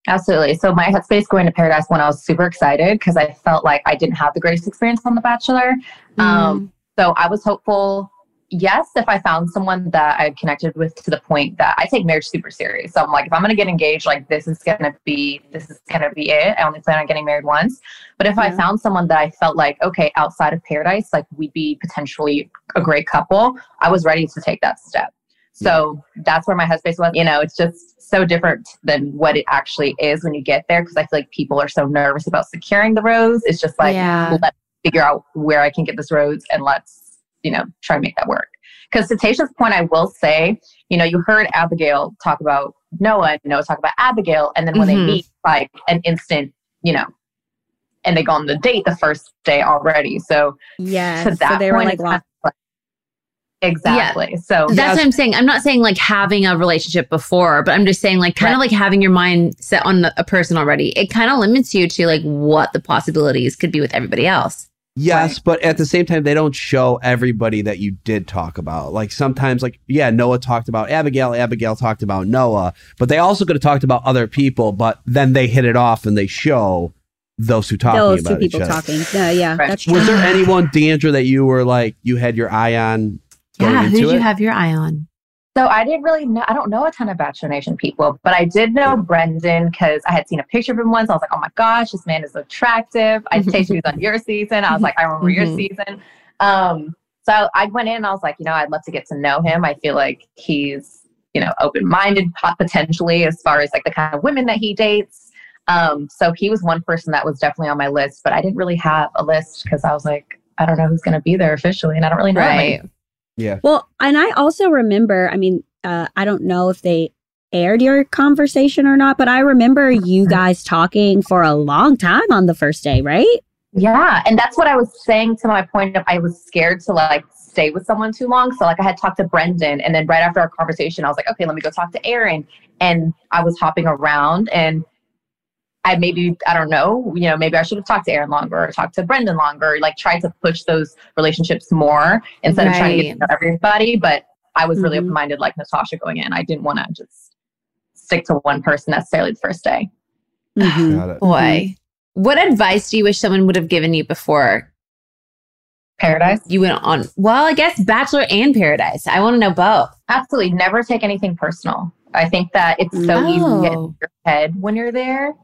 Absolutely. So my headspace going to Paradise when I was super excited because I felt like I didn't have the greatest experience on The Bachelor. Um, so I was hopeful. Yes, if I found someone that I connected with to the point that I take marriage super serious. So I'm like, if I'm gonna get engaged, like this is gonna be this is gonna be it. I only plan on getting married once. But if I found someone that I felt like, okay, outside of Paradise, like we'd be potentially a great couple, I was ready to take that step. So that's where my headspace was. You know, it's just so different than what it actually is when you get there because I feel like people are so nervous about securing the rose. It's just like, Yeah. let's figure out where I can get this rose and let's, you know, try and make that work. Because to Tasha's point, I will say, you know, you heard Abigail talk about Noah and Noah talk about Abigail. And then when Mhm. they meet, like an instant, you know, and they go on the date the first day already. So Yes. to that so they were point, like, it's lost. kind like- exactly. So That's Yes. what I'm saying. I'm not saying like having a relationship before, but I'm just saying like kind of like having your mind set on a person already. It kind of limits you to like what the possibilities could be with everybody else. Yes, but at the same time, they don't show everybody that you did talk about. Like sometimes, like yeah, Noah talked about Abigail, Abigail talked about Noah, but they also could have talked about other people. But then they hit it off and they show those two talking Those about two people other. talking. Yeah, yeah, Right. that's true. Was there anyone, Deandra, that you were like you had your eye on? Yeah, who did you it? have your eye on? So I didn't really know, I don't know a ton of Bachelor Nation people, but I did know Brendan because I had seen a picture of him once. I was like, oh my gosh, this man is attractive. I tasted he was on your season. I was like, I remember your Mhm. season. Um, so I went in and I was like, you know, I'd love to get to know him. I feel like he's, you know, open minded potentially as far as like the kind of women that he dates. Um, so he was one person that was definitely on my list, but I didn't really have a list because I was like, I don't know who's going to be there officially, and I don't really know. Right. Yeah, Well, and I also remember, I mean, uh, I don't know if they aired your conversation or not, but I remember you guys talking for a long time on the first day, right? Yeah, and that's what I was saying to my point of I was scared to like stay with someone too long. So like I had talked to Brendan and then right after our conversation I was like, okay, let me go talk to Aaron. And I was hopping around and I maybe I don't know, you know, maybe I should have talked to Aaron longer or talked to Brendan longer, like tried to push those relationships more instead of trying to get to know everybody. But I was really Mhm. open minded like Natasha going in. I didn't want to just stick to one person necessarily the first day. Mhm. got it. Boy, what advice do you wish someone would have given you before Paradise. you went on? Well, I guess Bachelor and Paradise. I want to know both. Absolutely. Never take anything personal. I think that it's so easy to get Oh. in your head when you're there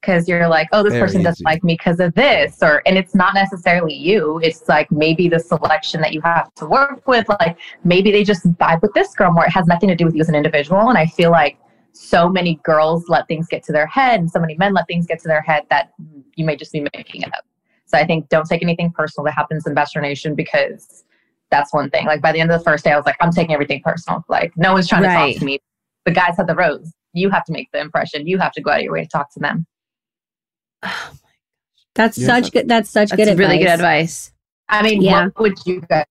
because you're like, oh, this Very person doesn't like me because of this. Or, and it's not necessarily you. It's like maybe the selection that you have to work with. Like maybe they just vibe with this girl more. It has nothing to do with you as an individual. And I feel like so many girls let things get to their head and so many men let things get to their head that you may just be making it up. So I think don't take anything personal that happens in Bachelor Nation because that's one thing. Like by the end of the first day, I was like, I'm taking everything personal. Like no one's trying to talk to me. The guys have the rose. You have to make the impression. You have to go out of your way to talk to them. That's Yeah. such good. That's such That's good really good advice. advice. I mean, Yeah. what would you guys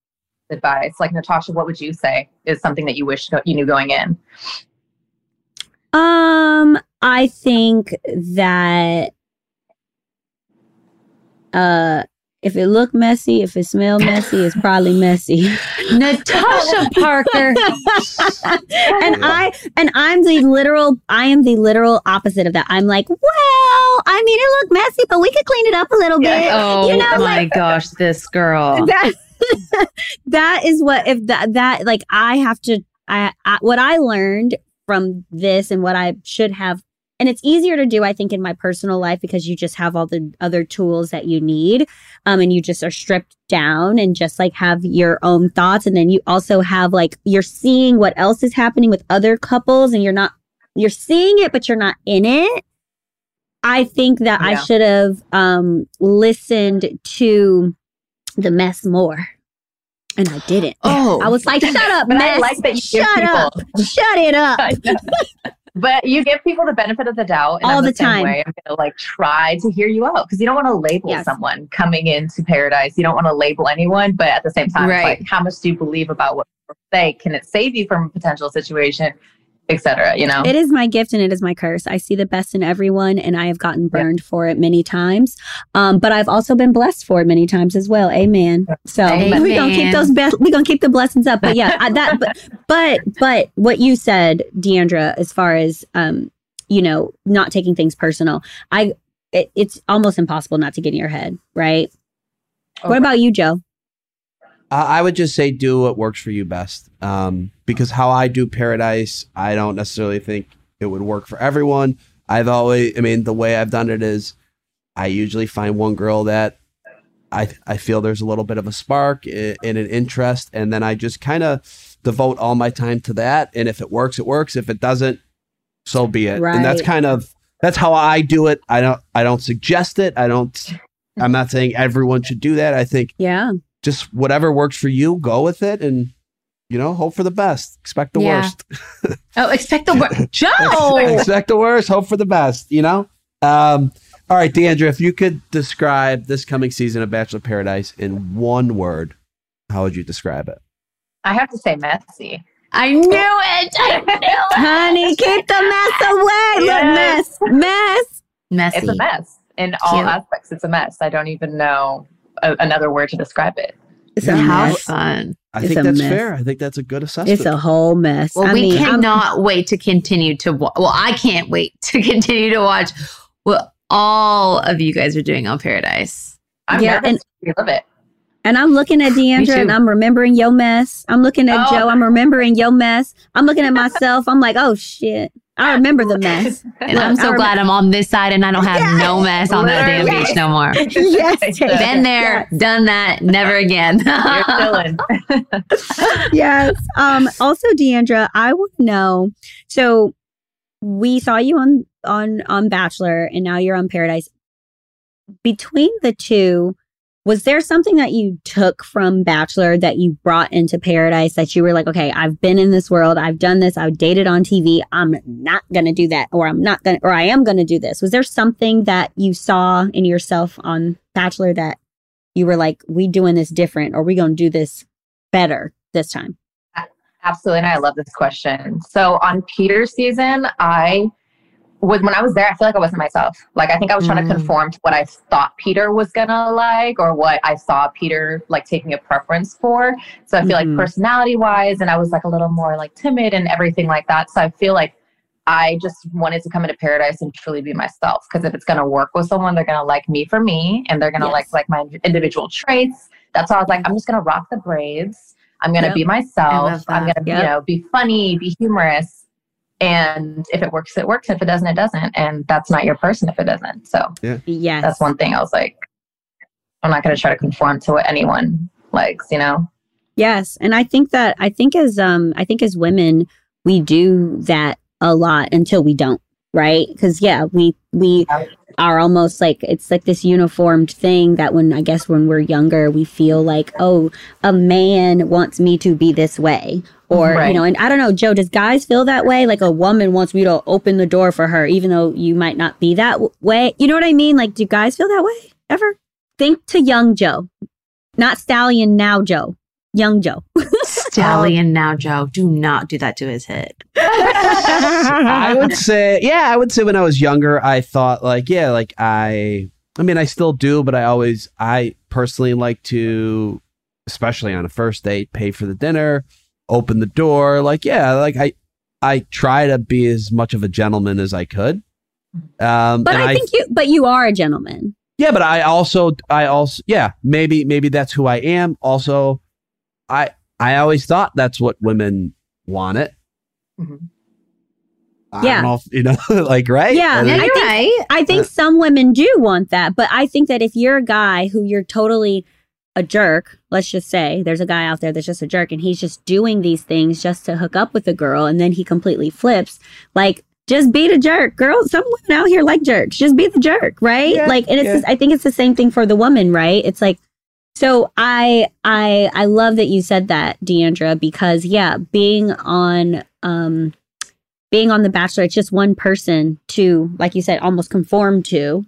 advise? Like Natasha, what would you say is something that you wish you knew going in? Um, I think that uh if it look messy, if it smell messy, it's probably messy. Natasha Parker. and I and I'm the literal I am the literal opposite of that. I'm like, well, I mean it looked messy, but we could clean it up a little bit. Oh You know, Oh my like- gosh, this girl. that that is what if that that like I have to I, I what I learned from this and what I should have and it's easier to do I think in my personal life because you just have all the other tools that you need um and you just are stripped down and just like have your own thoughts and then you also have like you're seeing what else is happening with other couples and you're not you're seeing it but you're not in it I think that I should have um listened to the mess more. And I didn't. Oh, I was like, shut up, mess. I like that you shut up. Shut it up. but you give people the benefit of the doubt. And All the same time. Way. I'm gonna like try to hear you out because you don't want to label Yes. someone coming into paradise. You don't want to label anyone, but at the same time, Right. like how much do you believe about what people say? Can it save you from a potential situation, etc. You know. It is my gift and it is my curse. I see the best in everyone and I have gotten burned for it many times. Um, but I've also been blessed for it many times as well. Amen. So Amen. we're gonna keep those best we're gonna keep the blessings up. But yeah, I, that but but but what you said, Deandra, as far as um, you know, not taking things personal, I it, it's almost impossible not to get in your head, right? What about you, Joe? Uh, I would just say do what works for you best. Um, because how I do Paradise, I don't necessarily think it would work for everyone. I've always, I mean, the way I've done it is I usually find one girl that I, I feel there's a little bit of a spark and an interest, and then I just kind of devote all my time to that. And if it works, it works. If it doesn't, so be it. And that's kind of that's how I do it. I don't I don't suggest it. I don't. I'm not saying everyone should do that. I think Yeah. Just whatever works for you, go with it and you know, hope for the best. Expect the Yeah. worst. oh, expect the worst. Joe. Expect the worst, hope for the best, you know? Um all right, Deandra, if you could describe this coming season of Bachelor Paradise in one word, how would you describe it? I have to say messy. I knew it. I knew it. Honey, keep the mess away. Yes. Look, mess. Mess. Messy. It's a mess in all Cute. aspects. It's a mess. I don't even know a, another word to describe it. It's Yeah. a mm-hmm. How mess. fun. I It's think that's mess. fair. I think that's a good assessment. It's a whole mess. Well, I we mean, I'm- cannot wait to continue to wa- well, I can't wait to continue to watch what all of you guys are doing on Paradise. I'm Yeah, nervous. and- we love it. And I'm looking at Deandra and I'm remembering your mess. I'm looking at Oh. Joe. I'm remembering your mess. I'm looking at myself. I'm like, oh shit. I remember the mess. And Look, I'm so rem- glad I'm on this side and I don't have no mess on that damn Literally. beach no more. yes. Taylor. Been there, done that, never again. You're chilling. yes. Um, also, Deandra, I want to know. So we saw you on on on Bachelor, and now you're on Paradise. Between the two, was there something that you took from Bachelor that you brought into Paradise that you were like, okay, I've been in this world, I've done this, I've dated on TV, I'm not gonna do that, or I'm not gonna, or I am gonna do this. Was there something that you saw in yourself on Bachelor that you were like, we doing this different, or we gonna do this better this time? Absolutely. And I love this question. So on Peter's season, I was when I was there, I feel like I wasn't myself. Like I think I was trying Mm. to conform to what I thought Peter was gonna like or what I saw Peter like taking a preference for. So I feel Mhm. like personality wise, and I was like a little more like timid and everything like that. So I feel like I just wanted to come into paradise and truly be myself. Because if it's gonna work with someone, they're gonna like me for me and they're gonna Yes. like like my individual traits. That's why I was like, I'm just gonna rock the braids. I'm gonna Yep. be myself. I'm gonna Yep. you know be funny, be humorous. And if it works, it works. If it doesn't, it doesn't. And that's not your person if it doesn't. So Yes. that's one thing I was like, I'm not gonna try to conform to what anyone likes, you know? Yes, and I think that I think as um I think as women we do that a lot until we don't, right? Because yeah, we we are almost like it's like this uniformed thing that when I guess when we're younger we feel like oh a man wants me to be this way. Or you know and I don't know Joe does guys feel that way? Like a woman wants me to open the door for her even though you might not be that w- way? You know what I mean? Like do guys feel that way ever? Think to young Joe. Not stallion now Joe. Young Joe. Stallion um, now, Joe. Do not do that to his head. I would say, yeah, I would say when I was younger, I thought like, yeah, like I, I mean, I still do, but I always, I personally like to, especially on a first date, pay for the dinner, open the door. Like, yeah, like I, I try to be as much of a gentleman as I could. Um, But and I think you, but you are a gentleman. yeah, but I also, I also, yeah, maybe, maybe that's who I am. Also, I, I always thought that's what women wanted. Mhm. I Yeah. don't know if, you know, like, right? Yeah, And Yeah, I you're think- right. I think some women do want that, but I think that if you're a guy who you're totally a jerk, let's just say there's a guy out there that's just a jerk and he's just doing these things just to hook up with a girl and then he completely flips, like just be the jerk. Girl, some women out here like jerks. Just be the jerk, right? Yeah, like and it's yeah. I think it's the same thing for the woman, right? It's like so I I I love that you said that, Deandra, because yeah, being on um being on The Bachelor, it's just one person to, like you said, almost conform to.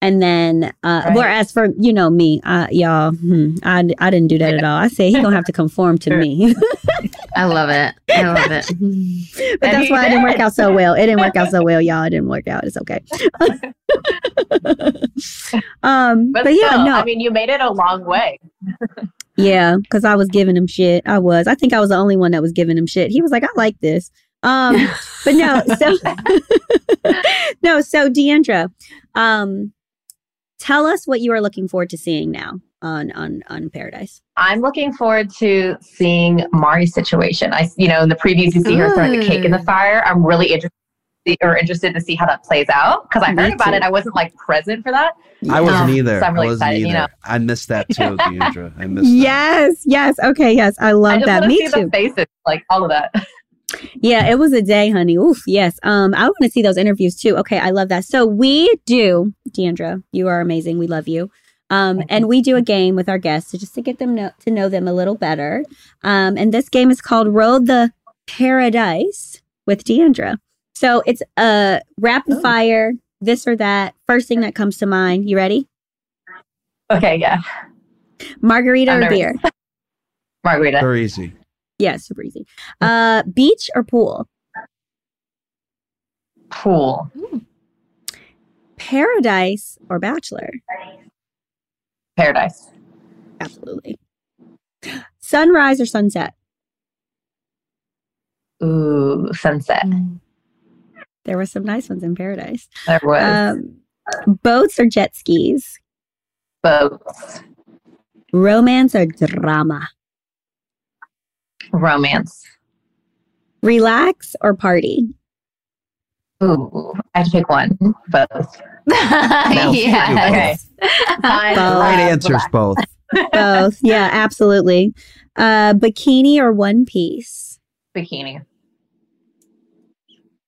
And then, uh, Right. whereas for, you know, me, uh, y'all, hmm, I, I didn't do that at all. I said, he gonna have to conform to me. I love it. I love it. but that's why it didn't work out so well. It didn't work out so well, y'all. It didn't work out. It's okay. um, But, but, yeah, still, no, I mean, you made it a long way. Yeah, because I was giving him shit. I was. I think I was the only one that was giving him shit. He was like, I like this. Um, but no, so no, so Deandra, um, tell us what you are looking forward to seeing now on on on Paradise. I'm looking forward to seeing Mari's situation. I, you know, in the previews you see her throwing the cake in the fire. I'm really interested or interested to see how that plays out because I Me heard about too. it. I wasn't like present for that. I wasn't Um, either. so I'm really I wasn't excited, either. you know. I missed that too, Deandra. I missed that. Yes, yes. Okay, yes. I I love just that. Me see too. the faces, like all of that. Yeah, it was a day, honey. Oof, yes. Um, I want to see those interviews too. Okay, I love that. So we do, Deandra, you are amazing. We love you. Um, and we do a game with our guests to just to get them know, to know them a little better. Um, and this game is called Roll the Paradise with Deandra. So it's a rapid Oh. fire, this or that. First thing that comes to mind. You ready? Okay, yeah, Margarita I'm or beer? Margarita, Very easy. Yeah, super easy. Uh, beach or pool? pool, Paradise or bachelor? paradise, Absolutely. Sunrise or sunset? Ooh, sunset. There were some nice ones in paradise. There was Um, boats or jet skis? boats, Romance or drama? Romance. Relax or party? Ooh, I have to pick one. Both. yes. Fine. Both. Right answers both. Both. yeah, absolutely. Uh, bikini or one piece? Bikini.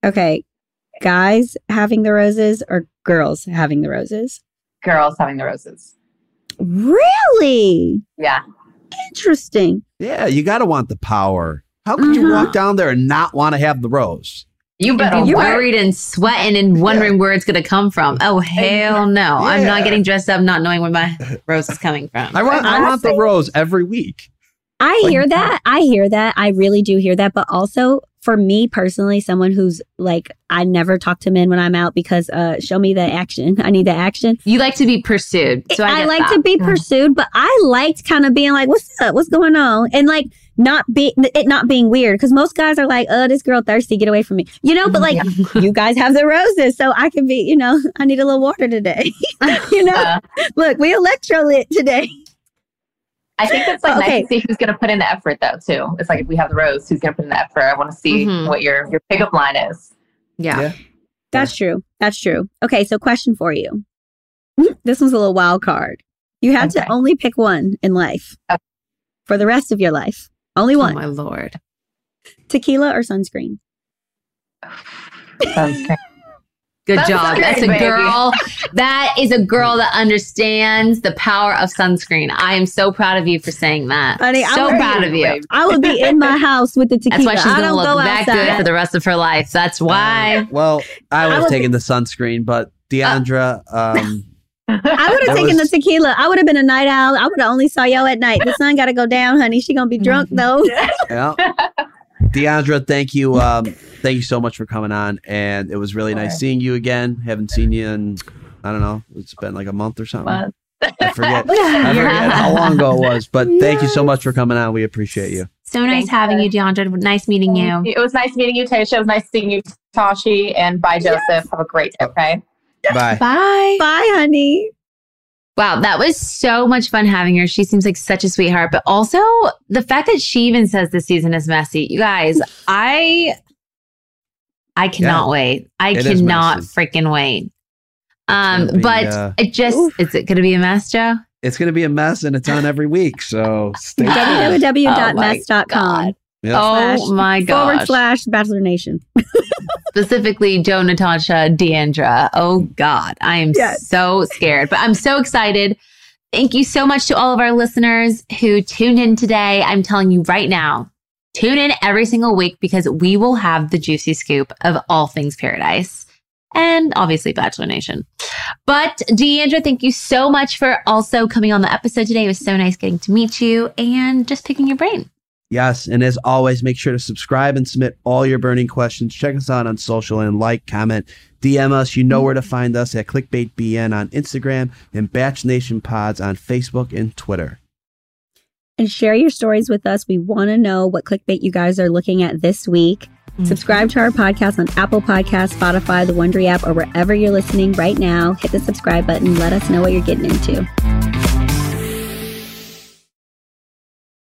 Okay. Guys having the roses or girls having the roses? Girls having the roses. Really? Yeah. Interesting. Yeah, you got to want the power. How could you walk uh-huh. down there and not want to have the rose? You better Be You're worried and sweating and wondering where it's going to come from. Oh, hell no. I'm not getting dressed up not knowing where my rose is coming from. I want, I want the rose every week. I Like- hear that. I hear that. I really do hear that. But also for me personally, someone who's like, I never talk to men when I'm out because uh show me the action. I need the action. You like to be pursued. So I, I, like that. to be Mm. pursued, but I liked kind of being like, "What's up? What's going on?" and like not be it not being weird because most guys are like, "Oh, this girl thirsty, get away from me," you know. But like, you guys have the roses, so I can be, you know, I need a little water today. you know, Uh, look, we electrolyte today. I think it's like Okay. nice to see who's going to put in the effort, though. Too. It's like if we have the rose, who's going to put in the effort? I want to see Mhm. what your your pickup line is. yeah. Yeah. That's true. That's true. Okay, so question for you. This one's a little wild card. You had Okay. to only pick one in life Okay. for the rest of your life. Only Oh one: my lord. tequila or sunscreen. Sunscreen. Good That's job. great, That's a baby. girl. That is a girl that understands the power of sunscreen. I am so proud of you for saying that. Honey, I so would- proud of you. I would be in my house with the tequila. That's why she's gonna look go that outside. good for the rest of her life. That's why. Well, I would have would- taken the sunscreen, but Deandra, um, I would have taken was- the tequila. I would have been a night owl. I would have only saw y'all at night. The sun got to go down, honey. She gonna be drunk though. yeah. Deandra, thank you. Um, thank you so much for coming on. And it was really nice Sure. seeing you again. Haven't seen you in, I don't know, it's been like a month or something. But I forget. I forget how long ago it was. But thank you so much for coming on. We appreciate you. So nice Thanks, having you, DeAndre. Nice meeting you. It was nice meeting you, Tasha. It was nice seeing you, Tashi. And bye, Joseph. Have a great day. Okay. Bye. Bye. Bye, honey. Wow, that was so much fun having her. She seems like such a sweetheart, but also the fact that she even says this season is messy. You guys, I I cannot wait. I It is cannot freaking wait. Um, be, but uh, it just Oof. is it gonna be a mess, Joe? It's going to be a mess and it's on every week. So stay tuned. www.mess.com Yeah. Oh Slash- my forward slash Bachelor Nation. Specifically Joe, Natasha, Deandra. Oh God. I am Yes. so scared, but I'm so excited. Thank you so much to all of our listeners who tuned in today. I'm telling you right now, tune in every single week because we will have the juicy scoop of all things paradise and obviously Bachelor Nation. But Deandra, thank you so much for also coming on the episode today. It was so nice getting to meet you and just picking your brain. Yes. And as always, make sure to subscribe and submit all your burning questions. Check us out on social and like, comment, DM us. You know where to find us at ClickbaitBN on Instagram and Batch Nation Pods on Facebook and Twitter. And share your stories with us. We want to know what clickbait you guys are looking at this week. Mm. Subscribe to our podcast on Apple Podcasts, Spotify, the Wondery app, or wherever you're listening right now. Hit the subscribe button. Let us know what you're getting into.